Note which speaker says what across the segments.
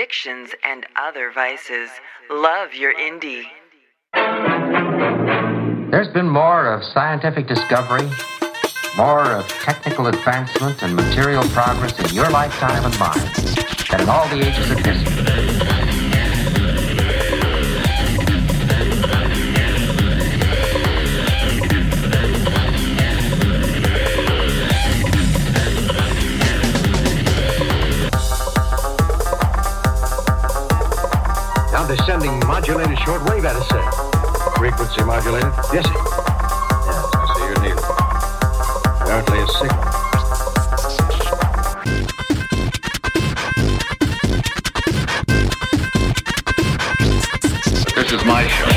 Speaker 1: addictions and other vices. Love your indie.
Speaker 2: There's been more of scientific discovery, more of technical advancement and material progress in your lifetime and mine than in all the ages of history.
Speaker 3: Shortwave at sir. Frequency modulated? Yes, sir. Yes, I see your needle. Apparently a signal.
Speaker 4: This is my show.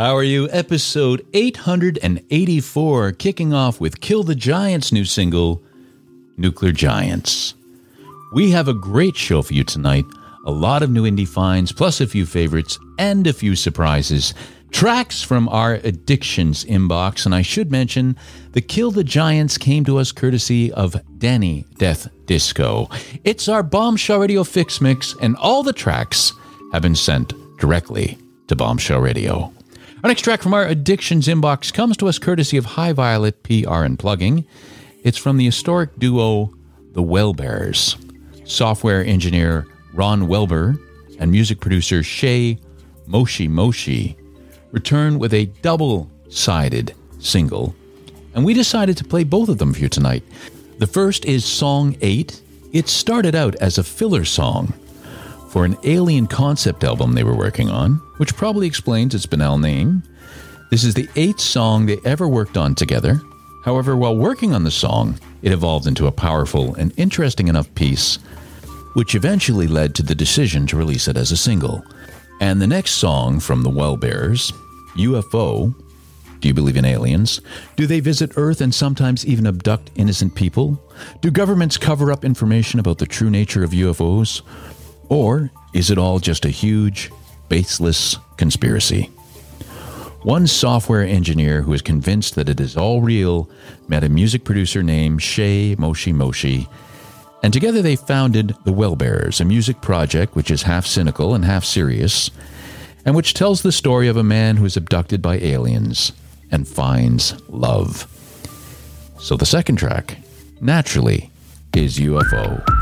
Speaker 5: How are you? Episode 884, kicking off with Kill the Giants' new single, Nuclear Giants. We have a great show for you tonight. A lot of new indie finds, plus a few favorites, and a few surprises. Tracks from our addictions inbox, and I should mention the Kill the Giants came to us courtesy of Danny Death Disco. It's our Bombshell Radio Fix Mix, and all the tracks have been sent directly to Bombshell Radio. Our next track from our addictions inbox comes to us courtesy of High Violet PR and Plugging. It's from the historic duo The Wellbears. Software engineer Ron Welber and music producer Shay Moshi Moshi return with a double sided single, and we decided to play both of them for you tonight. The first is Song 8. It started out as a filler song for an alien concept album they were working on, which probably explains its banal name. This is the eighth song they ever worked on together. However, while working on the song, it evolved into a powerful and interesting enough piece, which eventually led to the decision to release it as a single. And the next song from the Well Bears, UFO, do you believe in aliens? Do they visit Earth and sometimes even abduct innocent people? Do governments cover up information about the true nature of UFOs? Or is it all just a huge, baseless conspiracy? One software engineer who is convinced that it is all real met a music producer named Shay Moshi Moshi, and together they founded The Wellbearers, a music project which is half cynical and half serious, and which tells the story of a man who is abducted by aliens and finds love. So the second track, naturally, is UFO.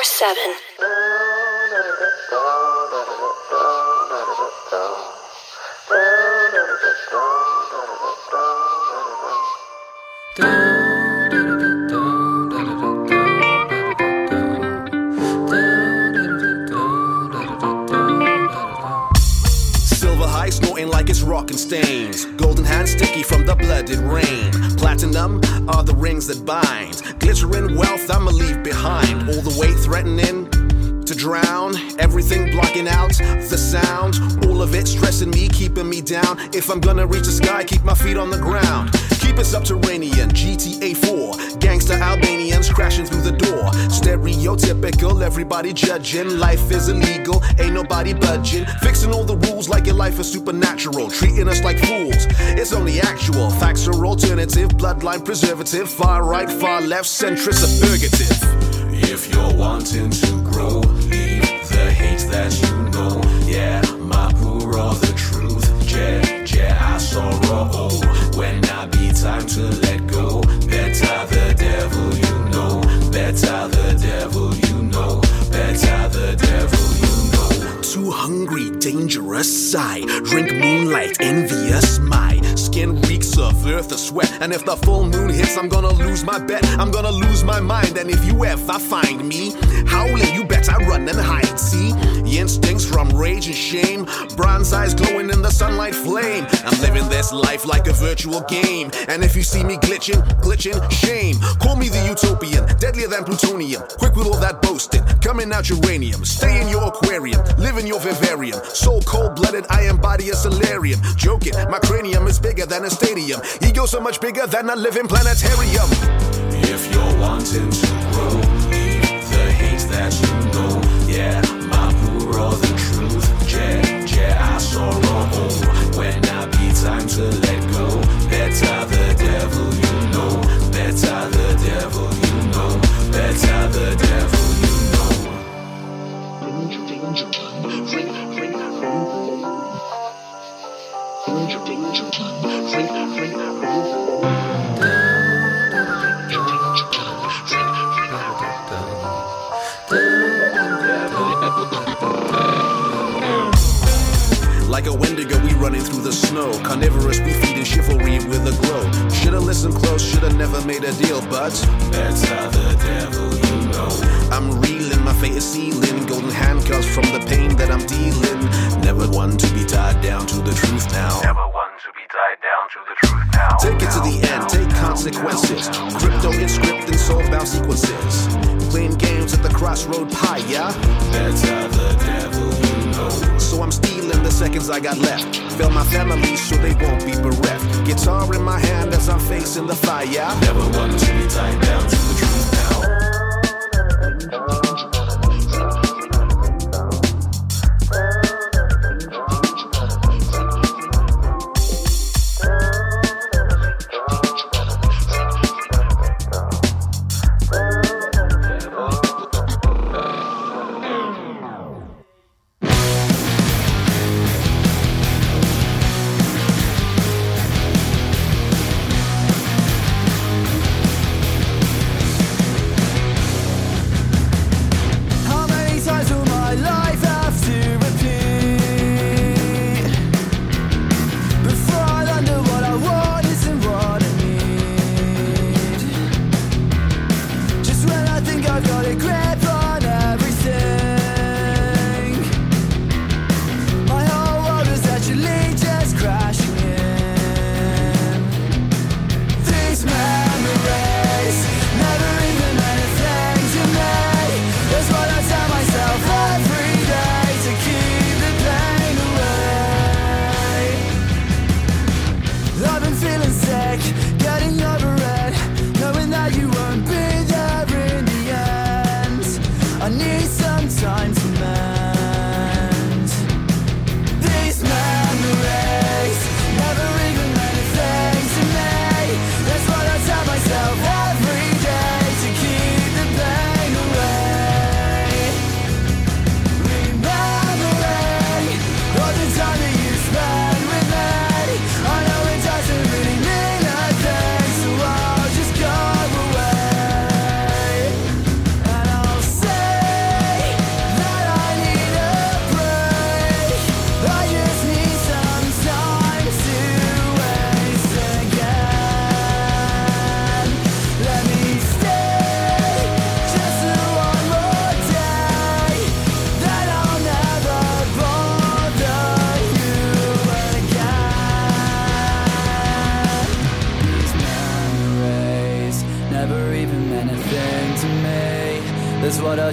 Speaker 6: 24 7.
Speaker 7: Silver high snorting like it's rockin' stains. Golden hands sticky from the blooded rain. Platinum are the rings that bind. Glittering wealth I'ma leave out the sound. All of it stressing me, keeping me down. If I'm gonna reach the sky, keep my feet on the ground. Keep it subterranean, GTA 4. Gangster Albanians crashing through the door. Stereotypical, everybody judging. Life is illegal, ain't nobody budging. Fixing all the rules like your life is supernatural. Treating us like fools, it's only actual. Facts are alternative, bloodline preservative. Far right, far left, centrist, a purgative. If you're wanting to grow, leave the hate that you. Yeah, my poor are the truth. Yeah, yeah, I sorrow. When I be time to let go, better the devil you know. Better the devil Hungry, dangerous sigh. Drink moonlight, envious my skin reeks of earth, a sweat. And if the full moon hits, I'm gonna lose my bet. I'm gonna lose my mind. And if you ever find me howling, you bet I run and hide. See, instincts from rage and shame. Bronze eyes glowing in the sunlight flame. I'm living this life like a virtual game. And if you see me glitching, glitching, shame. Call me the utopian, deadlier than plutonium. Quick with all that boasting, coming out uranium. Stay in your aquarium, live in your vivarium. Soul cold blooded, I embody a solarium. Joking, my cranium is bigger than a stadium. Ego so much bigger than a living planetarium. If you're wanting to grow, the hate that you know. Yeah, my poor the truth. Yeah, yeah, I sorrow. When I be time to let go, better the devil you know. Better the devil you know. Better the devil Like a Wendigo, we running through the snow. Carnivorous, we feeding chivalry with a glow. Shoulda listened close, shoulda never made a deal, but that's how the devil you know. I'm reeling, my fate is sealing. Golden handcuffs from the pain that I'm dealing. Never one to be tied down to the truth now. Take it to the end, take consequences. Crypto in script and solve bound sequences. Playing games at the crossroad pie, yeah?
Speaker 8: That's how the devil you know.
Speaker 7: So I'm stealing the seconds I got left. Fail my family so they won't be bereft. Guitar in my hand as I'm facing the fire.
Speaker 8: Never want to be tied down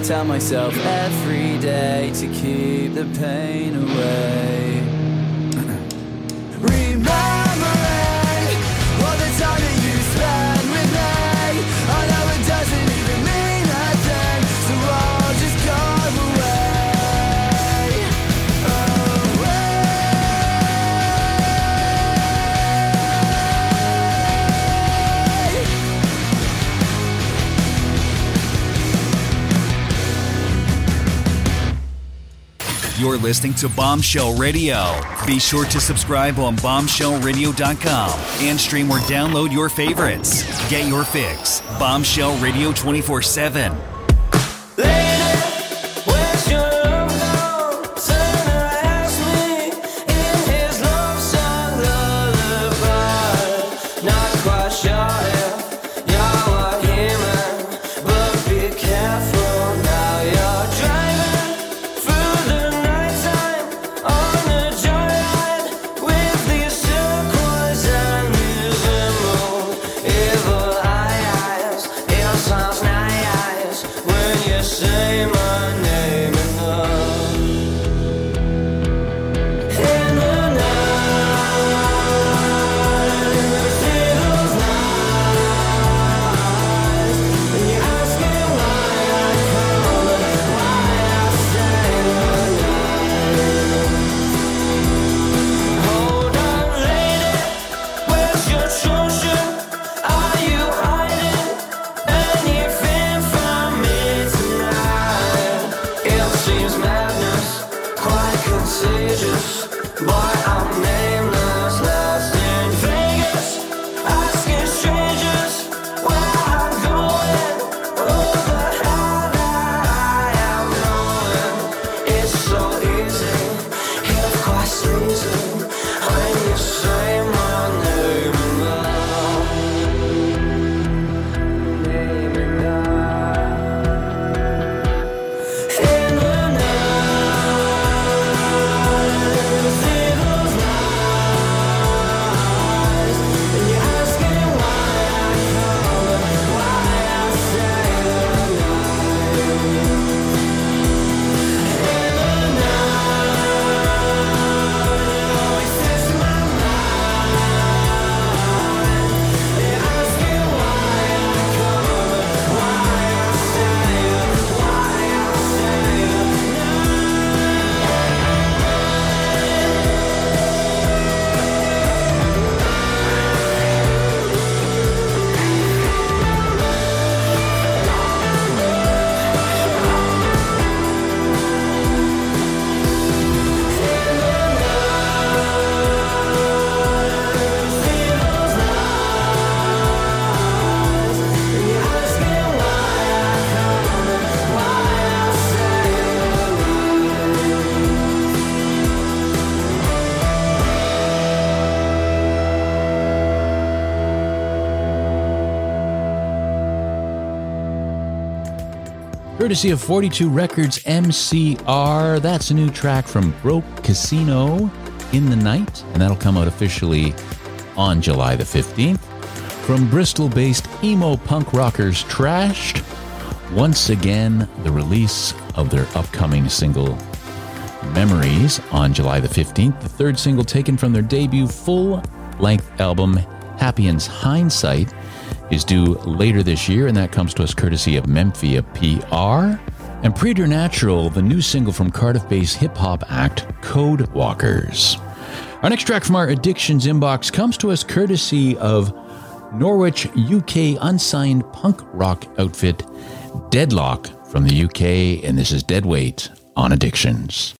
Speaker 9: tell myself every day to keep the pain away.
Speaker 10: You're listening to Bombshell Radio. Be sure to subscribe on bombshellradio.com and stream or download your favorites. Get your fix. Bombshell Radio 24 7.
Speaker 5: Courtesy of 42 Records MCR. That's a new track from Broke Casino in the Night, and that'll come out officially on July the 15th. From Bristol based emo punk rockers Trashed, once again, the release of their upcoming single Memories on July the 15th, the third single taken from their debut full length album Happy in Hindsight is due later this year, and that comes to us courtesy of Memphia PR. And Preternatural, the new single from Cardiff based hip hop act Code Walkers. Our next track from our Addictions inbox comes to us courtesy of Norwich, UK unsigned punk rock outfit Deadlock from the UK, and this is Deadweight on Addictions.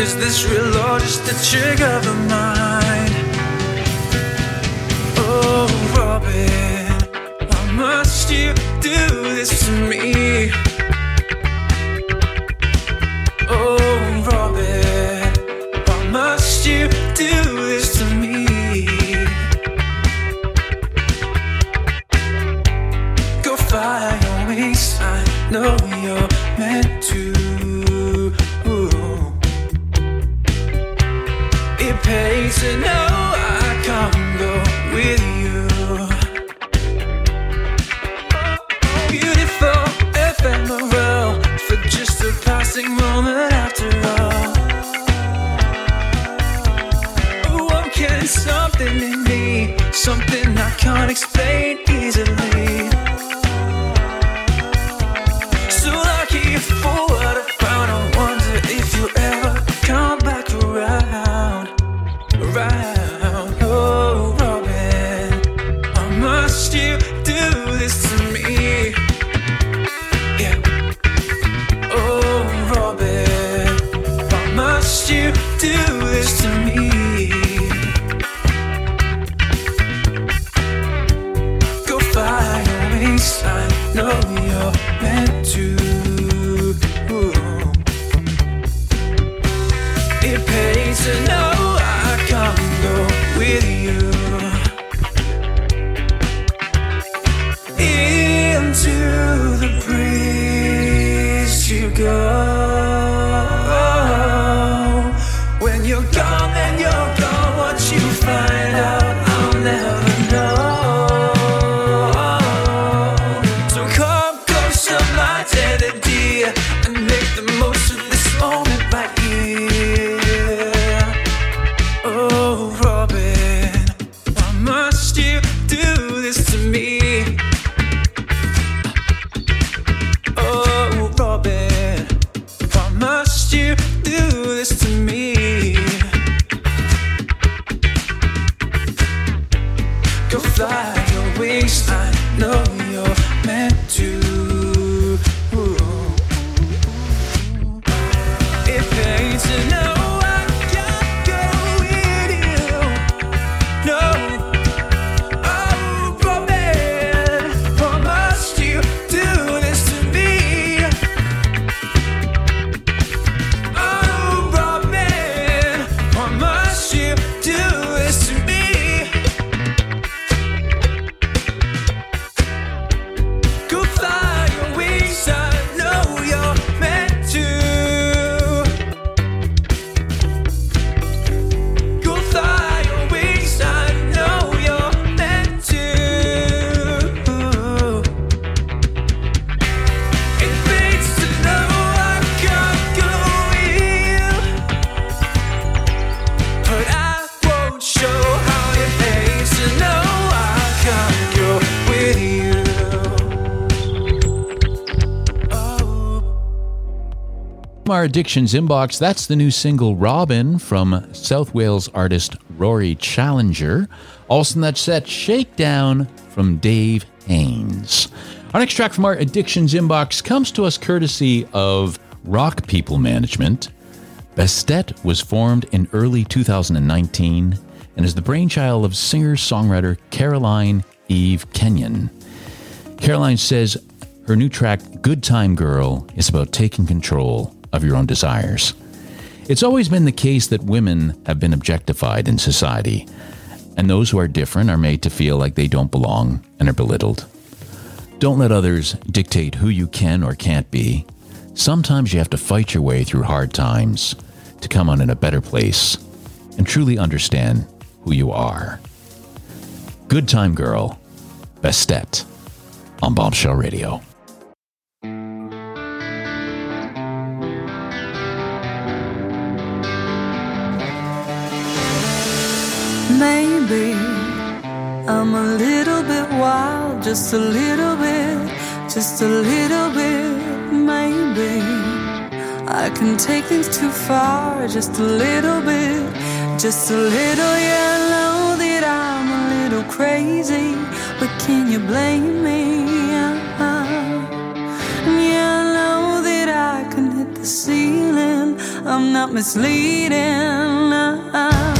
Speaker 11: Is this real or just a trick of the mind? To know I can't go with you
Speaker 5: our addictions inbox, that's the new single Robin from South Wales artist Rory Challenger. Also in that set, Shakedown from Dave Haynes. Our next track from our addictions inbox comes to us courtesy of Rock People Management. Bestet was formed in early 2019 and is the brainchild of singer songwriter Caroline Eve Kenyon. Caroline says her new track, Good Time Girl, is about taking control of your own desires. It's always been the case that women have been objectified in society, and those who are different are made to feel like they don't belong and are belittled. Don't let others dictate who you can or can't be. Sometimes you have to fight your way through hard times to come on in a better place and truly understand who you are. Good Time Girl, Bestet on Bombshell Radio.
Speaker 8: Maybe I'm a little bit wild, just a little bit, just a little bit. Maybe I can take things too far, just a little bit, just a little. Yeah, I know that I'm a little
Speaker 10: crazy, but can you blame me? Uh-huh. the ceiling. I'm not misleading. Uh-uh.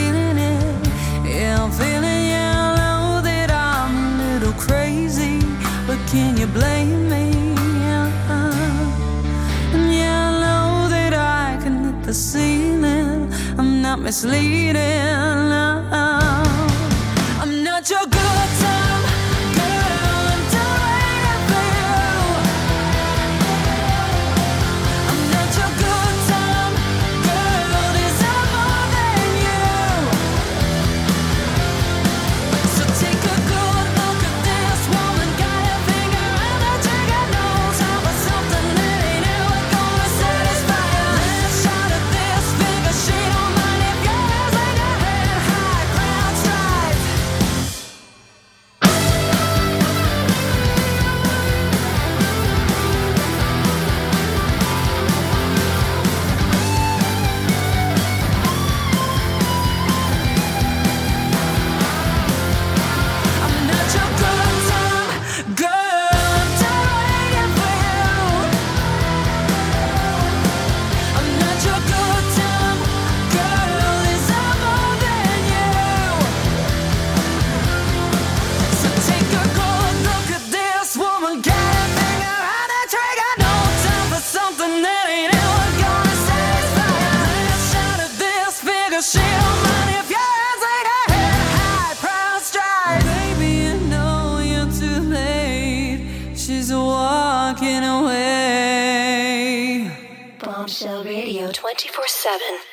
Speaker 10: misleading.
Speaker 11: seven.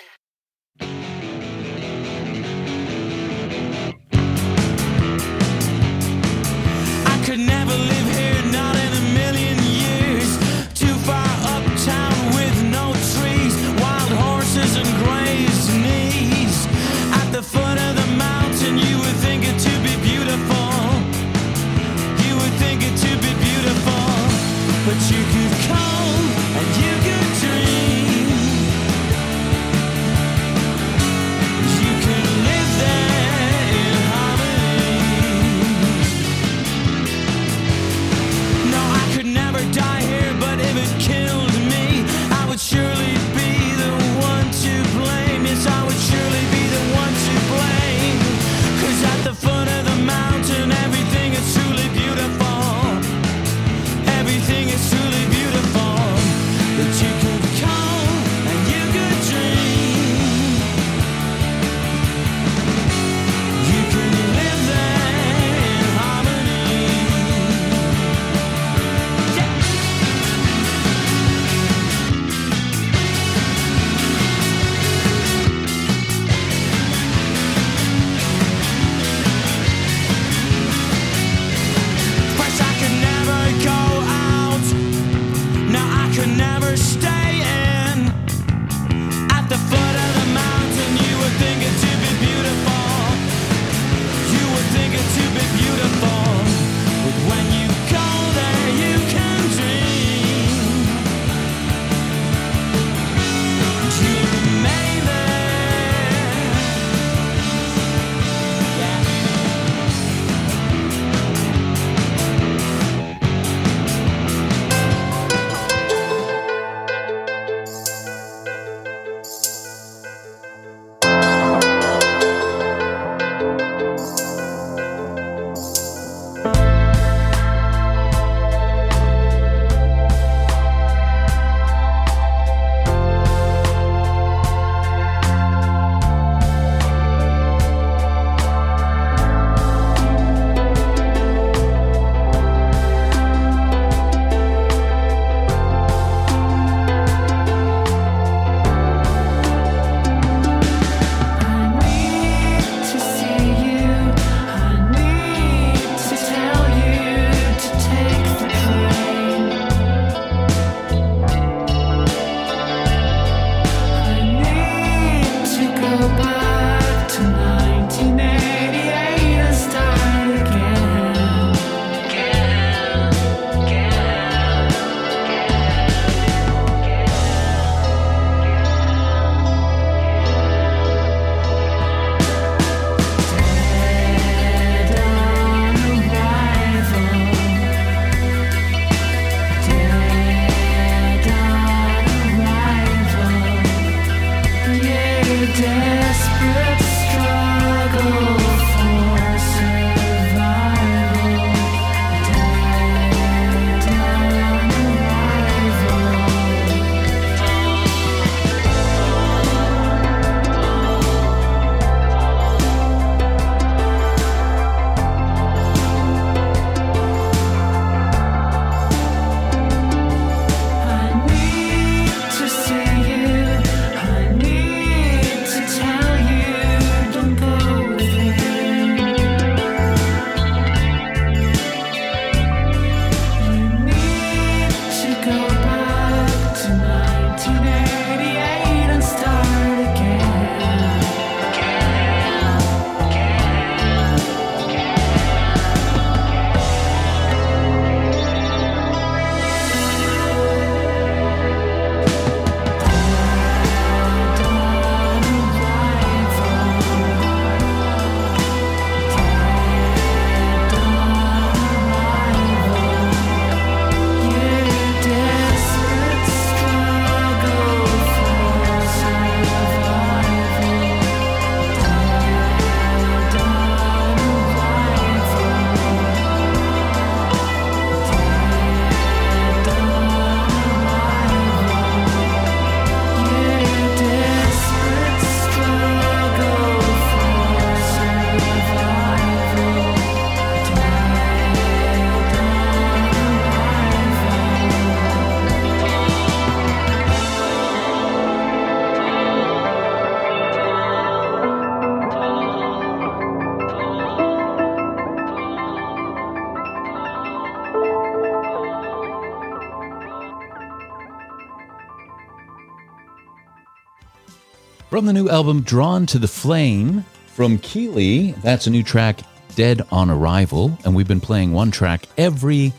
Speaker 5: From the new album Drawn to the Flame from Keeley, that's a new track, Dead on Arrival. And we've been playing one track every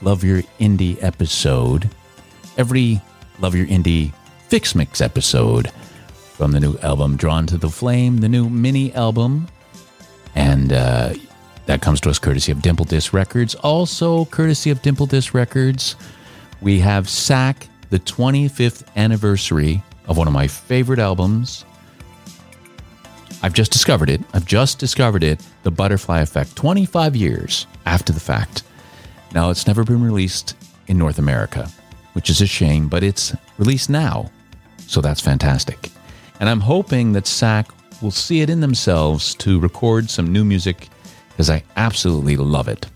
Speaker 5: Love Your Indie episode, every Love Your Indie Fix Mix episode from the new album Drawn to the Flame, the new mini album. And uh, that comes to us courtesy of Dimple Disc Records. Also, courtesy of Dimple Disc Records, we have Sack, the 25th anniversary of one of my favorite albums. I've just discovered it. I've just discovered it. The Butterfly Effect, 25 years after the fact. Now, it's never been released in North America, which is a shame, but it's released now. So that's fantastic. And I'm hoping that Sack will see it in themselves to record some new music because I absolutely love it.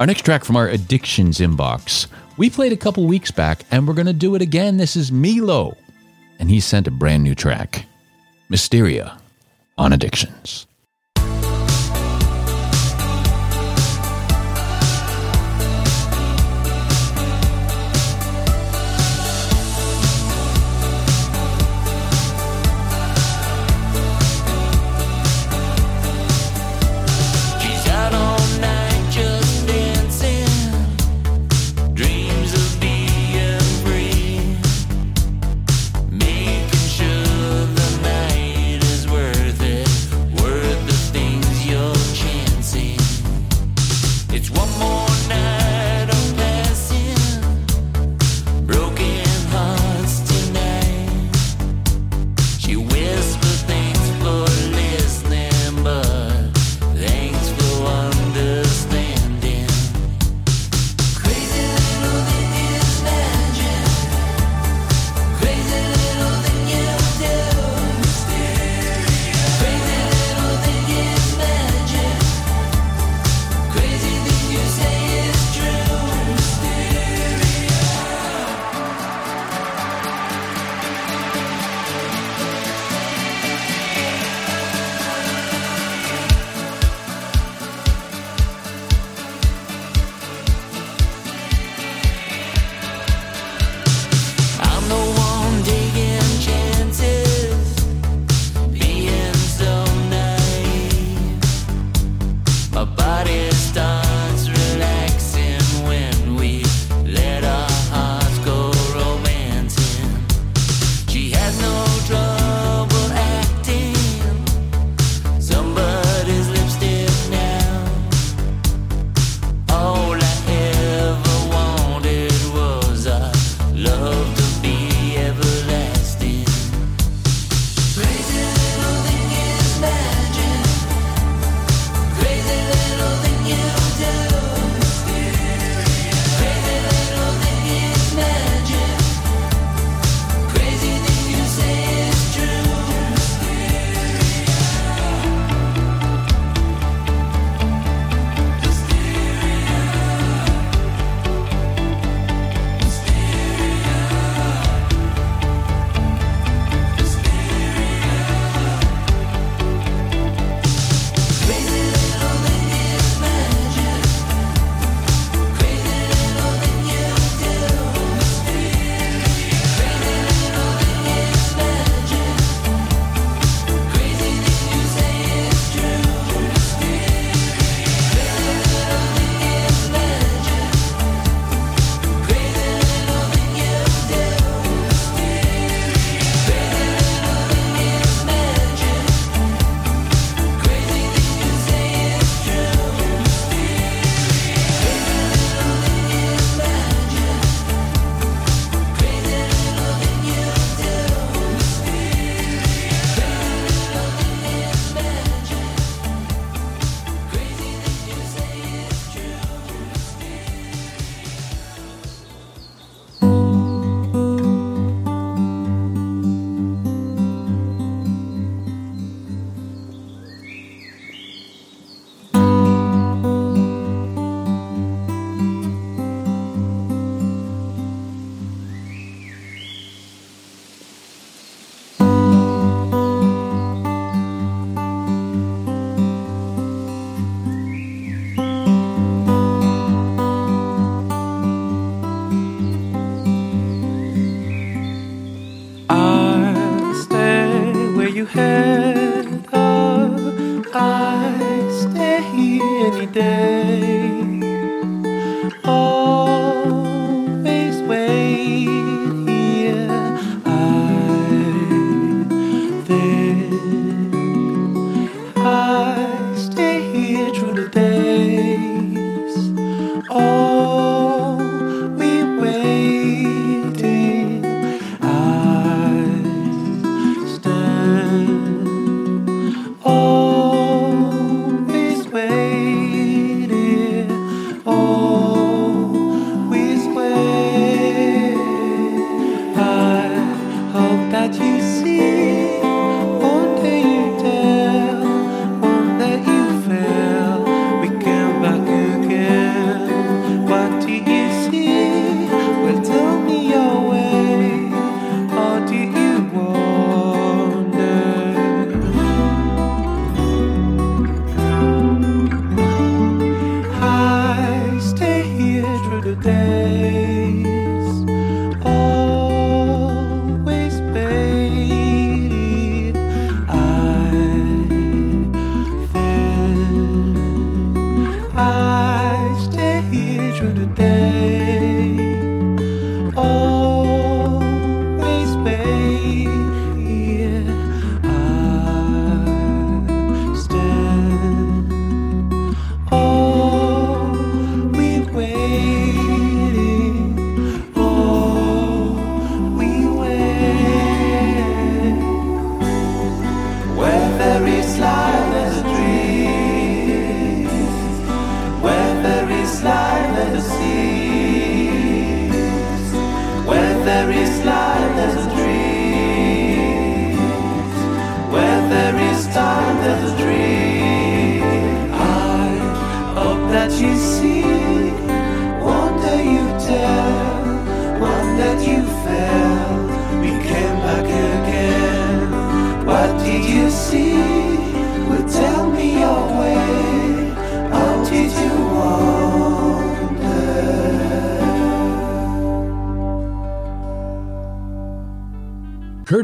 Speaker 5: Our next track from our Addictions inbox, we played a couple weeks back and we're going to do it again. This is Milo, and he sent a brand new track Mysteria on Addictions.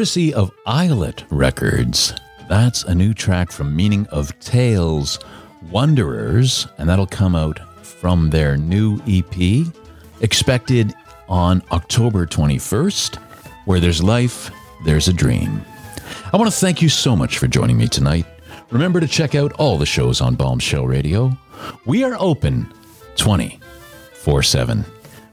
Speaker 5: Courtesy of Islet Records. That's a new track from Meaning of Tales, Wanderers, and that'll come out from their new EP, expected on October 21st. Where there's life, there's a dream. I want to thank you so much for joining me tonight. Remember to check out all the shows on Bombshell Radio. We are open 24 7.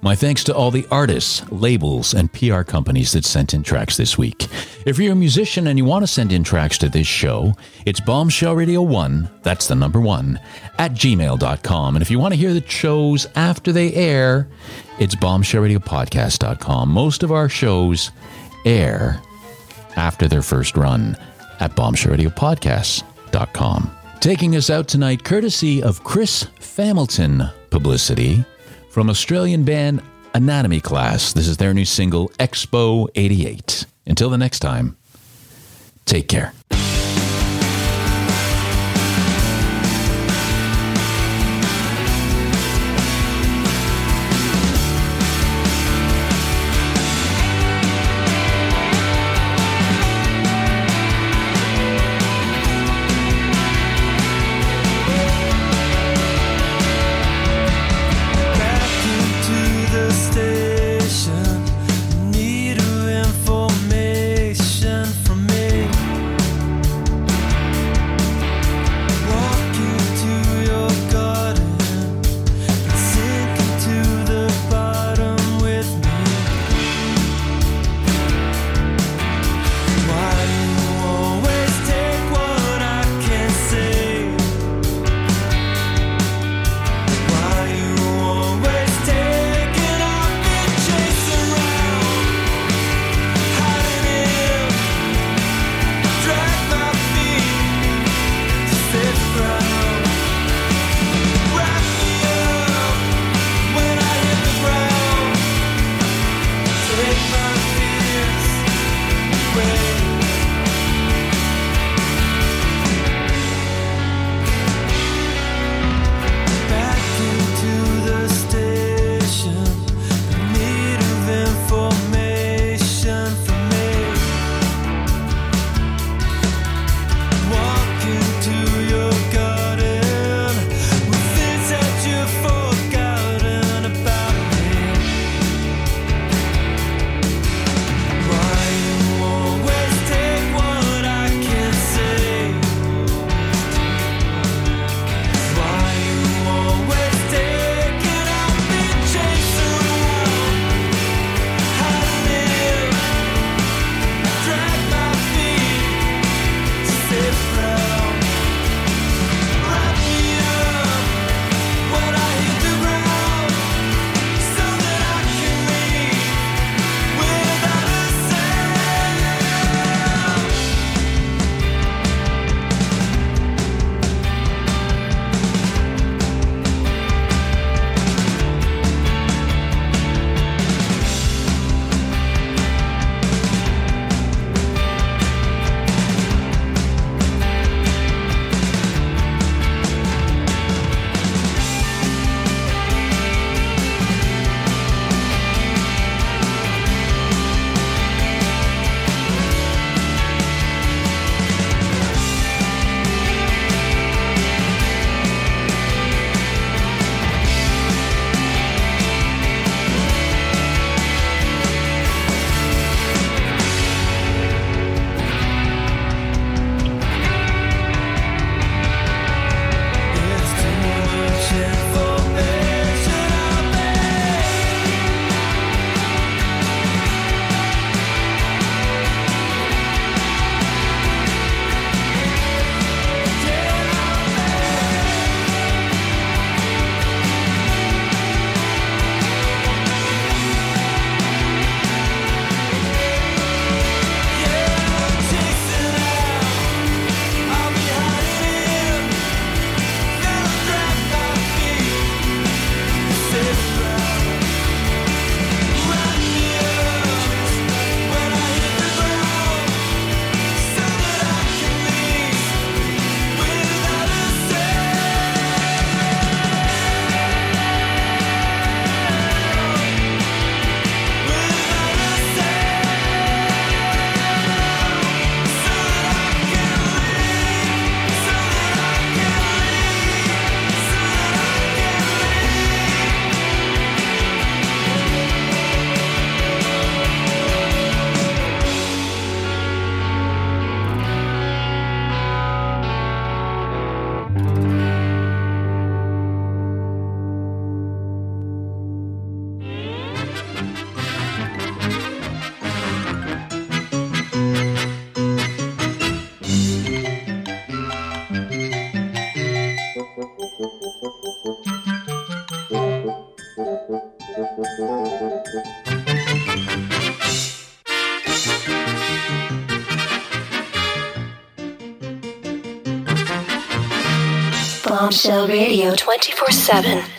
Speaker 5: My thanks to all the artists, labels, and PR companies that sent in tracks this week. If you're a musician and you want to send in tracks to this show, it's bombshellradio1, that's the number one, at gmail.com. And if you want to hear the shows after they air, it's bombshellradiopodcast.com. Most of our shows air after their first run at bombshellradiopodcast.com. Taking us out tonight, courtesy of Chris Familton Publicity from Australian band Anatomy Class. This is their new single, Expo 88. Until the next time, take care.
Speaker 6: Bombshell Radio 24 7.